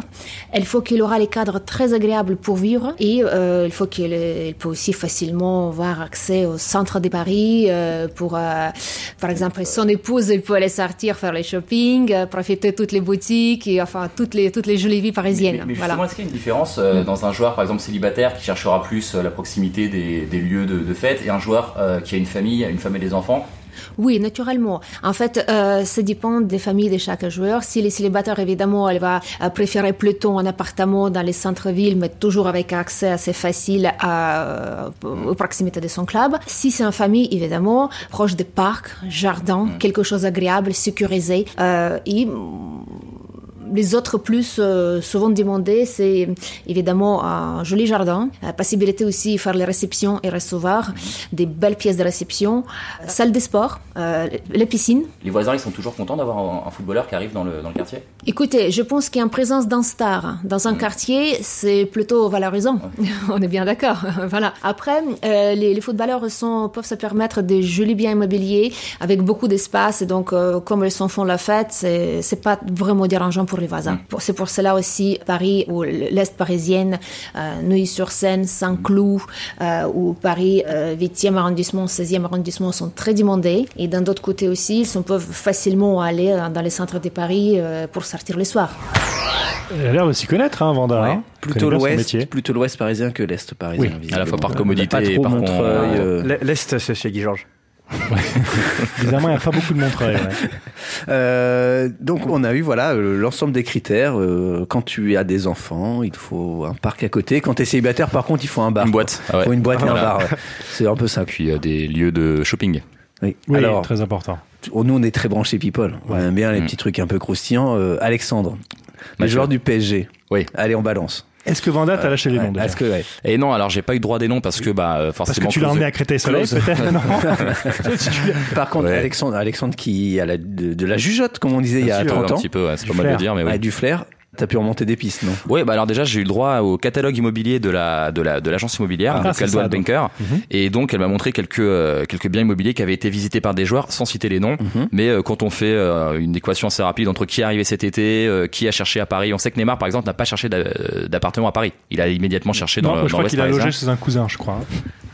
Il faut qu'il aura les cadres très agréables pour vivre et euh, il faut qu'il il peut aussi facilement avoir accès au centre de Paris euh, pour, euh, par exemple, son épouse, il peut aller sortir faire les shopping, euh, profiter de toutes les boutiques et enfin toutes les toutes les jolies vies parisiennes. Mais, mais voilà. est-ce qu'il y a une différence euh, dans un joueur, par exemple, célibataire qui cherchera plus euh, la proximité des, des lieux de, de fête et un joueur euh, qui a une famille, une femme et des enfants Oui, naturellement. En fait, euh, ça dépend des familles de chaque joueur. Si les célibataires, évidemment, elle va euh, préférer plutôt un appartement dans les centres-villes, mais toujours avec accès assez facile à, aux proximités de son club. Si c'est une famille, évidemment, proche des parcs, jardins, quelque chose d'agréable, sécurisé. Euh, et les autres plus euh, souvent demandés, c'est évidemment un joli jardin, la possibilité aussi de faire les réceptions et recevoir des belles pièces de réception, salle de sport, euh, les piscines. Les voisins, ils sont toujours contents d'avoir un, footballeur qui arrive dans le, dans le quartier? Écoutez, je pense une présence d'un star dans un quartier, c'est plutôt valorisant. On est bien d'accord. voilà. Après, euh, les, les footballeurs sont, peuvent se permettre des jolis biens immobiliers avec beaucoup d'espace. Et donc, euh, comme ils s'en font la fête, c'est pas vraiment dérangeant pour les voisins. Pour- C'est pour cela aussi Paris ou l'Est parisienne, euh, Neuilly-sur-Seine, Saint-Cloud euh, ou Paris euh, 8e arrondissement, 16e arrondissement sont très demandés. Et d'un autre côté aussi, ils peuvent facilement aller euh, dans les centres de Paris euh, pour sortir le soir. Elle a l'air de s'y connaître, hein, Vanda. Ouais. hein. Plutôt l'ouest, plutôt l'ouest parisien que l'est parisien. Oui, à la fois par commodité et par con- Montreuil, euh, L- L'Est, c'est chez Guy Georges. Bizarrement, il n'y a pas beaucoup de Montreuil. ouais. Euh, donc on a eu voilà l'ensemble des critères. Euh, quand tu as des enfants, il faut un parc à côté. Quand tu es célibataire, par contre, il faut un bar. Une boîte. Il faut une boîte et un bar. ouais. C'est un peu ça. Puis euh, des lieux de shopping. Oui. Oui, Alors, très important. nous on est très branchés people. On aime bien les Mm. petits trucs un peu croustillants. Euh, Alexandre, Mathieu. joueurs du PSG. Oui. Allez, on balance. Est-ce que Vanda t'a lâché les noms Est-ce que ouais. Et non, alors j'ai pas eu droit des noms parce que bah euh, Parce forcément. que tu l'as emmené à Créteil-Soleil, close. peut-être. Par contre, Ouais. Alexandre, Alexandre qui a la, de, de la jugeote, comme on disait il y a Un 30 ans, petit peu, ouais, c'est pas mal de dire, mais oui. Ouais, du flair. T'as pu remonter des pistes, non? Oui, bah alors déjà j'ai eu le droit au catalogue immobilier de la de la de l'agence immobilière, Ah, c'est Caldwell donc. Banker, Mhm. et donc elle m'a montré quelques euh, quelques biens immobiliers qui avaient été visités par des joueurs, sans citer les noms. Mhm. Mais euh, quand on fait euh, une équation assez rapide entre qui est arrivé cet été, qui a cherché à Paris, on sait que Neymar par exemple n'a pas cherché d'a- d'appartement à Paris. Il a immédiatement cherché dans Non, le je dans crois qu'il a logé chez un cousin, je crois. hein.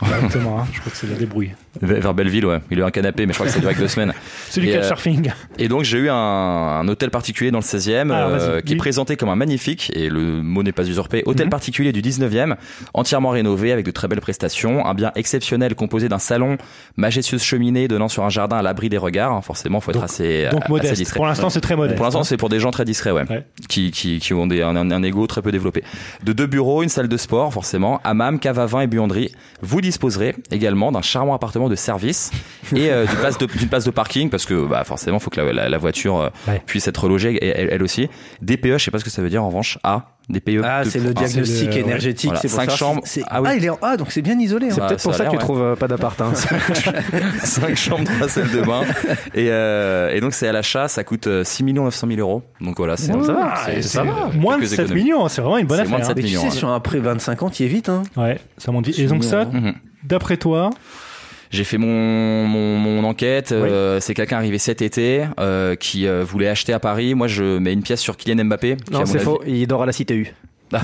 Directement, hein. je crois que c'est la débrouille. Vers Belleville, ouais. Il a eu un canapé, mais je crois que c'est direct deux semaines. C'est du euh, couchsurfing. Et donc j'ai eu un, un hôtel particulier dans le 16e Ah, euh, qui est présenté comme un magnifique, et le mot n'est pas usurpé, hôtel Mhm. particulier du 19e, entièrement rénové avec de très belles prestations, un bien exceptionnel composé d'un salon, majestueuse cheminée donnant sur un jardin à l'abri des regards, hein, forcément faut être Donc- assez, Donc assez modeste. discret. Pour l'instant, c'est très modeste. Pour l'instant, hein. c'est pour des gens très discrets, ouais, Ouais. Qui, qui, qui ont des, un, un, un ego très peu développé. De deux bureaux, une salle de sport, forcément, hammam, cave à vin et buanderie. Vous disposerez également d'un charmant appartement de service et euh, d'une place place de parking parce que bah forcément, faut que la, la, la voiture euh, Ouais. puisse être logée elle, elle aussi. DPE, je sais pas ce que ça veut dire en revanche. A, DPE. Ah, de- c'est le ah, diagnostic c'est le- énergétique. Voilà, c'est pour cinq savoir chambres. c'est- Ah oui. il est en A, donc c'est bien isolé. C'est hein. peut-être ça pour ça que l'air, tu ouais. trouves euh, pas d'appart. hein. cinq chambres, trois salles de bain. Et, euh, et donc c'est à l'achat, ça coûte euh, 6 900 000 euros. Donc voilà, c'est Ouais, ça va, c'est- ça c'est, va. euh, Moins de quelques 7 économies. millions, c'est vraiment une bonne C'est moins de affaire. 7 Mais tu millions, sais, ouais. sur un prêt 25 ans, tu y es vite. Hein. hein. Ouais, ça monte vite. Et donc ça, Mhm. d'après toi, J'ai fait mon, mon, mon enquête. euh, c'est quelqu'un arrivé cet été euh, qui euh, voulait acheter à Paris. Moi, je mets une pièce sur Kylian Mbappé. Non, c'est avis- faux. Il dort à la Ah,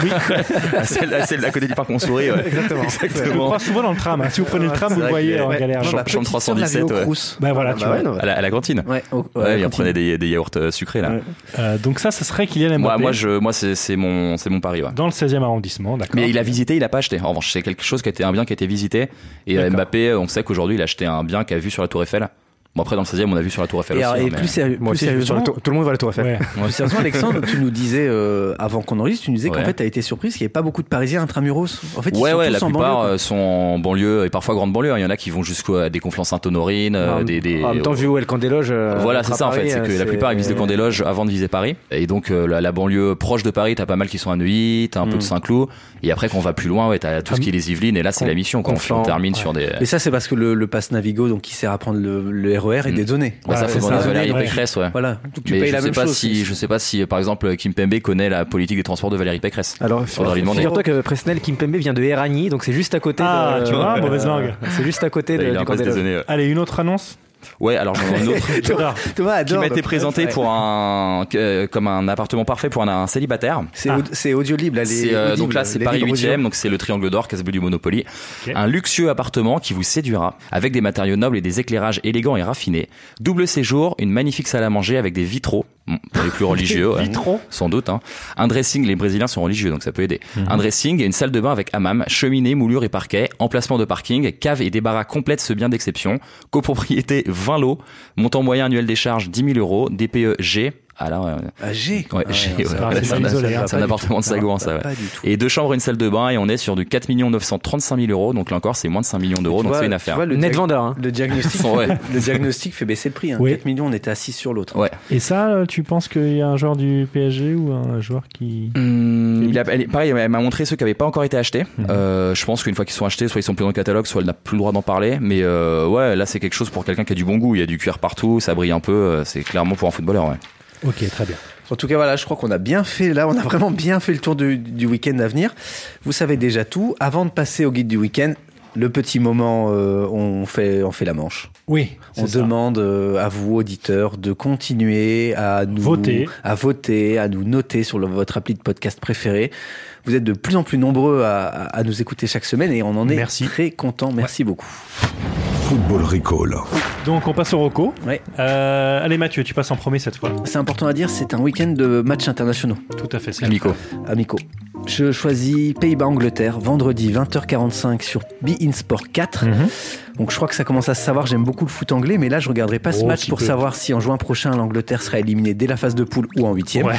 celle, à celle à côté du parc Montsouris. Ouais. Exactement. je le crois souvent dans le tram. hein. Si vous prenez le tram, vous le voyez en galère. Chambre- chambre petite sœur 317, l'avait au ouais. Ben voilà, tu Bah vois. ouais, À la, à la cantine. Ouais, au- Ouais, il prenait des, des yaourts euh, sucrés là. Ouais. Euh, donc ça, ce serait Kylian Moi, Mbappé moi, je, moi, c'est c'est mon, c'est mon pari. Ouais. dans le 16e arrondissement, d'accord. Mais il a visité, il a pas acheté. En revanche, c'est quelque chose qui a été un bien qui a été visité. Et euh, D'accord. Mbappé, on sait qu'aujourd'hui, il a acheté un bien qu'il a vu sur la Tour Eiffel. Bon après dans le 16e on a vu sur la Tour Eiffel Et, aussi. hein, et mais- plus, sérieux- Moi plus aussi, sérieusement, tour- tout le monde va à la Tour Eiffel. Ouais. plus sérieusement, Alexandre, tu nous disais euh, avant qu'on enregistre, tu nous disais qu'en fait, tu as été surprise qu'il n'y avait pas beaucoup de Parisiens intramuros. En fait, ils ouais, sont ouais, tous la en plupart banlieue, euh, sont en banlieue et parfois grande banlieue. hein. Il y en a qui vont jusqu'à des conflans Sainte-Honorine, euh, En- des, des- En même temps, vu où est le camp des loges. euh, Voilà, c'est ça en fait, c'est que la plupart ils visent le camp des loges. avant de viser Paris. Et donc euh, la, la banlieue proche de Paris, t'as pas mal qui sont à Neuilly, t'as un peu Mm. de Saint-Cloud. Et après, quand on va plus loin, ouais, t'as tout ce qui est les Yvelines. Et là, c'est la mission. Quand on termine sur des. Et ça, c'est parce que le, le pass Navigo, donc qui sert à prendre le, RER, est Mm. dédonné. Bah, ça, faut demander ça. Valérie Ouais. Pécresse, ouais. Voilà. Donc tu Mais payes je la sais même pas chose. si, je sais pas si, par exemple, Kim Pembe connaît la politique des transports de Valérie Pécresse. Alors, Faudra lui demander. figure-toi que Presnel Kimpembe vient de Eragny, donc c'est juste à côté Ah, de. tu vois, mauvaise langue. C'est juste à côté de, Il est du des. Allez, une autre annonce Ouais, alors j'en ai une autre. Thomas qui adore. m'a été présenté ouais. pour un euh, comme un appartement parfait pour un, un célibataire. C'est Ah. c'est audio libre, là. les C'est, euh, donc là c'est Paris livres 8 e audio. donc c'est le triangle d'or Casablanca du Monopoly. Un luxueux appartement qui vous séduira avec des matériaux nobles et des éclairages élégants et raffinés. Double séjour, une magnifique salle à manger avec des vitraux pour les plus religieux. ouais. Sans doute. Hein. Un dressing, les Brésiliens sont religieux, donc ça peut aider. Un dressing et une salle de bain avec hammam, cheminée, moulure et parquet, emplacement de parking, cave et débarras complètent ce bien d'exception. Copropriété 20 lots, montant moyen annuel des charges 10 000 euros, DPE G. Ah là, ouais. Ah, G. Ouais, Ah, G, ouais. c'est isolé, hein. pas C'est un du appartement de Non, ça, ouais. Pas du tout. Et deux chambres, une salle de bain, et on est sur du 4 935 000 euros. Donc là encore, c'est moins de 5 millions d'euros, donc c'est une tu affaire. vois, le Net vendeur. hein. Le diagnostic, Ouais. le diagnostic fait baisser le prix. Hein. Oui. 4 millions, on était assis sur l'autre. Ouais. Et ça, euh, tu penses qu'il y a un joueur du PSG ou un joueur qui. Il a, elle- pareil, elle m'a montré ceux qui n'avaient pas encore été achetés. Mhm. Euh, je pense qu'une fois qu'ils sont achetés, soit ils sont plus dans le catalogue, soit elle n'a plus le droit d'en parler. Mais euh, ouais, là c'est quelque chose pour quelqu'un qui a du bon goût. Il y a du cuir partout, ça brille un peu. euh, C'est clairement pour un footballeur. Ouais. Ok, très bien. En tout cas, voilà, je crois qu'on a bien fait, là, on a vraiment bien fait le tour du, du week-end à venir. Vous savez déjà tout. Avant de passer au guide du week-end, le petit moment, euh, on, fait, on fait la manche. Oui, On ça. demande euh, à vous, auditeurs, de continuer à nous Voter. à voter, à nous noter sur le- votre appli de podcast préféré. Vous êtes de plus en plus nombreux à, nous écouter chaque semaine et on en est Merci. très content. Merci beaucoup. Football Recall. Donc on passe au Rocco. Ouais. Euh, allez Mathieu, tu passes en premier cette fois. C'est important à dire, c'est un week-end de matchs internationaux. Tout à fait, c'est Amico. amicaux. Je choisis Pays-Bas-Angleterre, vendredi 20h45 sur Be In Sport 4. Mhm. Donc je crois que ça commence à se savoir, j'aime beaucoup le foot anglais, mais là je regarderai pas ce Oh, match pour peu. savoir si en juin prochain l'Angleterre sera éliminée dès la phase de poule ou en huitième. Ouais.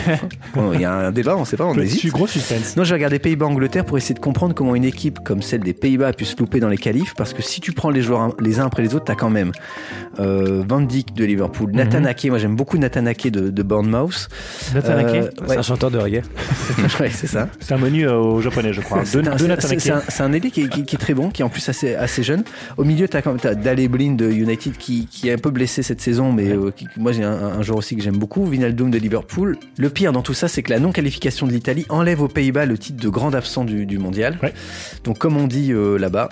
Bon, Il y a un débat, on sait pas, on hésite. Petit gros suspense. Non, je vais regarder Pays-Bas-Angleterre pour essayer de comprendre comment une équipe comme celle des Pays-Bas a pu se louper dans les qualifs, parce que si tu prends les joueurs les uns après les autres, t'as quand même euh, Van Dijk de Liverpool, Mhm. Nathan Ake, moi j'aime beaucoup Nathan Ake de, de Bournemouth. Nathan Ake, Euh, C'est ouais, un chanteur de reggae. ouais, c'est ça. C'est un menu euh, au japonais, je crois. C'est un- un, c'est un ailier qui, est- qui- qui est très bon, qui est en plus assez, assez jeune. Au milieu, tu as, Dale Blin de United qui, qui est un peu blessé cette saison, mais euh, moi j'ai un, un joueur aussi que j'aime beaucoup, Vinaldoom de Liverpool. Le pire dans tout ça, c'est que la non-qualification de l'Italie enlève aux Pays-Bas le titre de grand absent du, du mondial. Ouais. Donc comme on dit euh, là-bas,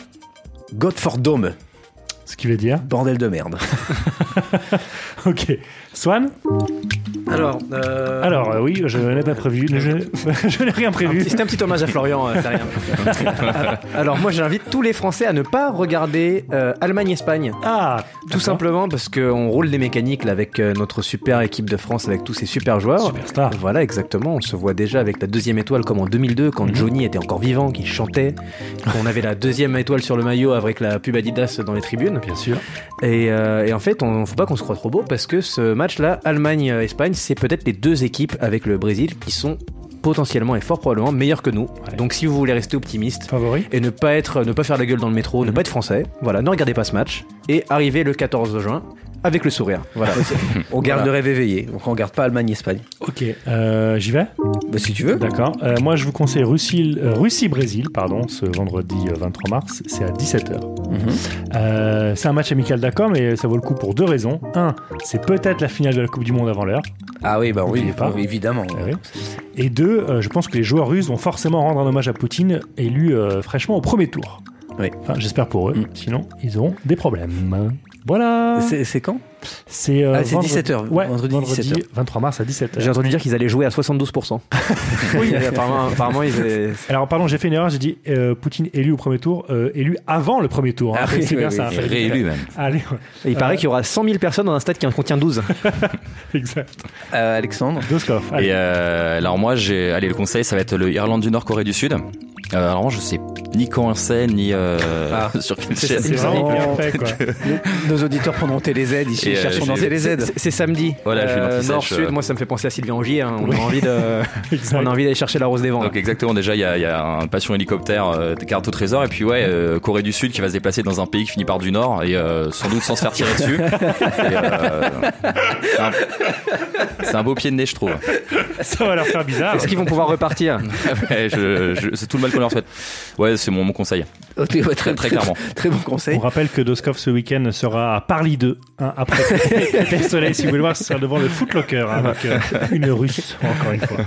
Godfordome, Ce qui veut dire. bordel de merde. Ok. Swan Alors, euh, Alors, euh, oui, je n'ai pas prévu. Je, je n'ai rien prévu. C'était un petit hommage à Florian, euh, c'est rien. Alors moi j'invite tous les Français à ne pas regarder euh, Allemagne-Espagne. Ah Tout simplement parce qu'on roule des mécaniques là, avec euh, notre super équipe de France, avec tous ces super joueurs. Superstar. Voilà, exactement. On se voit déjà avec la deuxième étoile comme en 2002, quand Johnny était encore vivant, qu'il chantait. On avait la deuxième étoile sur le maillot avec la pub Adidas dans les tribunes. Bien sûr. Et, euh, et en fait, on faut pas qu'on se croie trop beau parce que ce match-là, Allemagne-Espagne, c'est peut-être les deux équipes avec le Brésil qui sont potentiellement et fort probablement meilleures que nous. Ouais. Donc si vous voulez rester optimiste Favori et ne pas être, ne pas faire la gueule dans le métro, ne pas être français, voilà, ne regardez pas ce match et arrivez le 14 juin avec le sourire. Voilà. On garde le rêve éveillé, donc on regarde pas Allemagne-Espagne. Ok. Euh, J'y vais Bah, si tu veux. D'accord. Euh, moi, je vous conseille Russie- euh, Russie-Brésil, pardon, ce vendredi euh, 23 mars. C'est à 17h. Mhm. Euh, c'est un match amical, d'accord, mais ça vaut le coup pour deux raisons. Un, c'est peut-être la finale de la Coupe du Monde avant l'heure. Ah oui, bah oui, pas. évidemment. Ah oui. Et deux, je pense que les joueurs russes vont forcément rendre un hommage à Poutine, élu fraîchement au premier tour. Oui. Enfin, j'espère pour eux. Mm. Sinon, ils auront des problèmes. Voilà. C'est quand? C'est euh, Ah, c'est vendredi- 17h, Ouais, vendredi vendredi, 17h. 23 mars à 17h. J'ai entendu dire qu'ils allaient jouer à 72%. oui, apparemment, apparemment ils allaient- Alors, pardon, j'ai fait une erreur. J'ai dit euh, Poutine élu au premier tour, euh, élu avant le premier tour. hein. Ah oui, c'est bien oui, ça. Réélu même. Allez, ouais. Il paraît qu'il y aura 100 000 personnes dans un stade qui en contient 12. exact. Euh, Alexandre Doskov. Et euh, alors moi, j'ai, allez, le conseil, ça va être le Irlande du Nord, Corée du Sud. Euh, alors, je sais ni quand c'est, ni euh, Ah. sur quelle C'est chaîne. ça, c'est vraiment bien fait, quoi. Nos auditeurs prendront TéléZ, ils Et, euh, chercheront dans TéléZ. C'est- samedi. Voilà, Euh, l'anti-sèche, Nord-Sud, euh. moi ça me fait penser à Sylvie Angier. hein. On a envie de, on a envie d'aller chercher la rose des vents. Donc exactement, déjà il y a, il y a un passion hélicoptère, euh, carte au trésor, et puis ouais, euh, Corée du Sud qui va se déplacer dans un pays qui finit par du Nord, et euh, sans doute sans se faire tirer dessus. Euh, c'est un- beau pied de nez, je trouve. Ça va leur faire bizarre. Est-ce qu'ils vont pouvoir repartir? Ouais, je- je- c'est tout le mal qu'on leur souhaite. Ouais, c'est mon, mon conseil. Très, très clairement. Très bon conseil. On rappelle que Doskov ce week-end sera à Paris 2, hein, après le Soleil. Si vous voulez le voir, ce sera devant le Footlocker, hein, avec euh, une russe, encore une fois.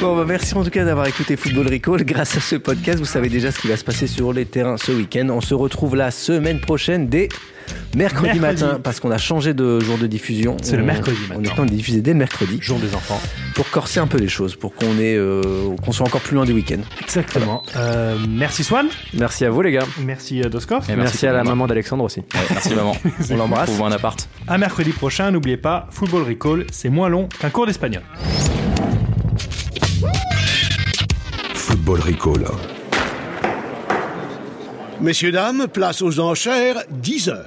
Bon, bah, merci en tout cas d'avoir écouté Football Recall. Grâce à ce podcast, vous savez déjà ce qui va se passer sur les terrains ce week-end. On se retrouve la semaine prochaine dès mercredi, Mercredi. matin parce qu'on a changé de jour de diffusion. C'est le On- mercredi On maintenant. est en train de diffuser dès le mercredi Jour des enfants. pour corser un peu les choses, pour qu'on ait, euh, qu'on soit encore plus loin du week-end. Exactement. Euh, merci Swan. Merci à vous les gars. Merci euh, Doskov. Et Merci, à la maman. maman d'Alexandre aussi. Ouais, merci maman. On l'embrasse. Trouve un appart. À mercredi prochain, n'oubliez pas, Football Recall, c'est moins long qu'un cours d'espagnol. Football Recall. Messieurs, dames, place aux enchères, 10 heures.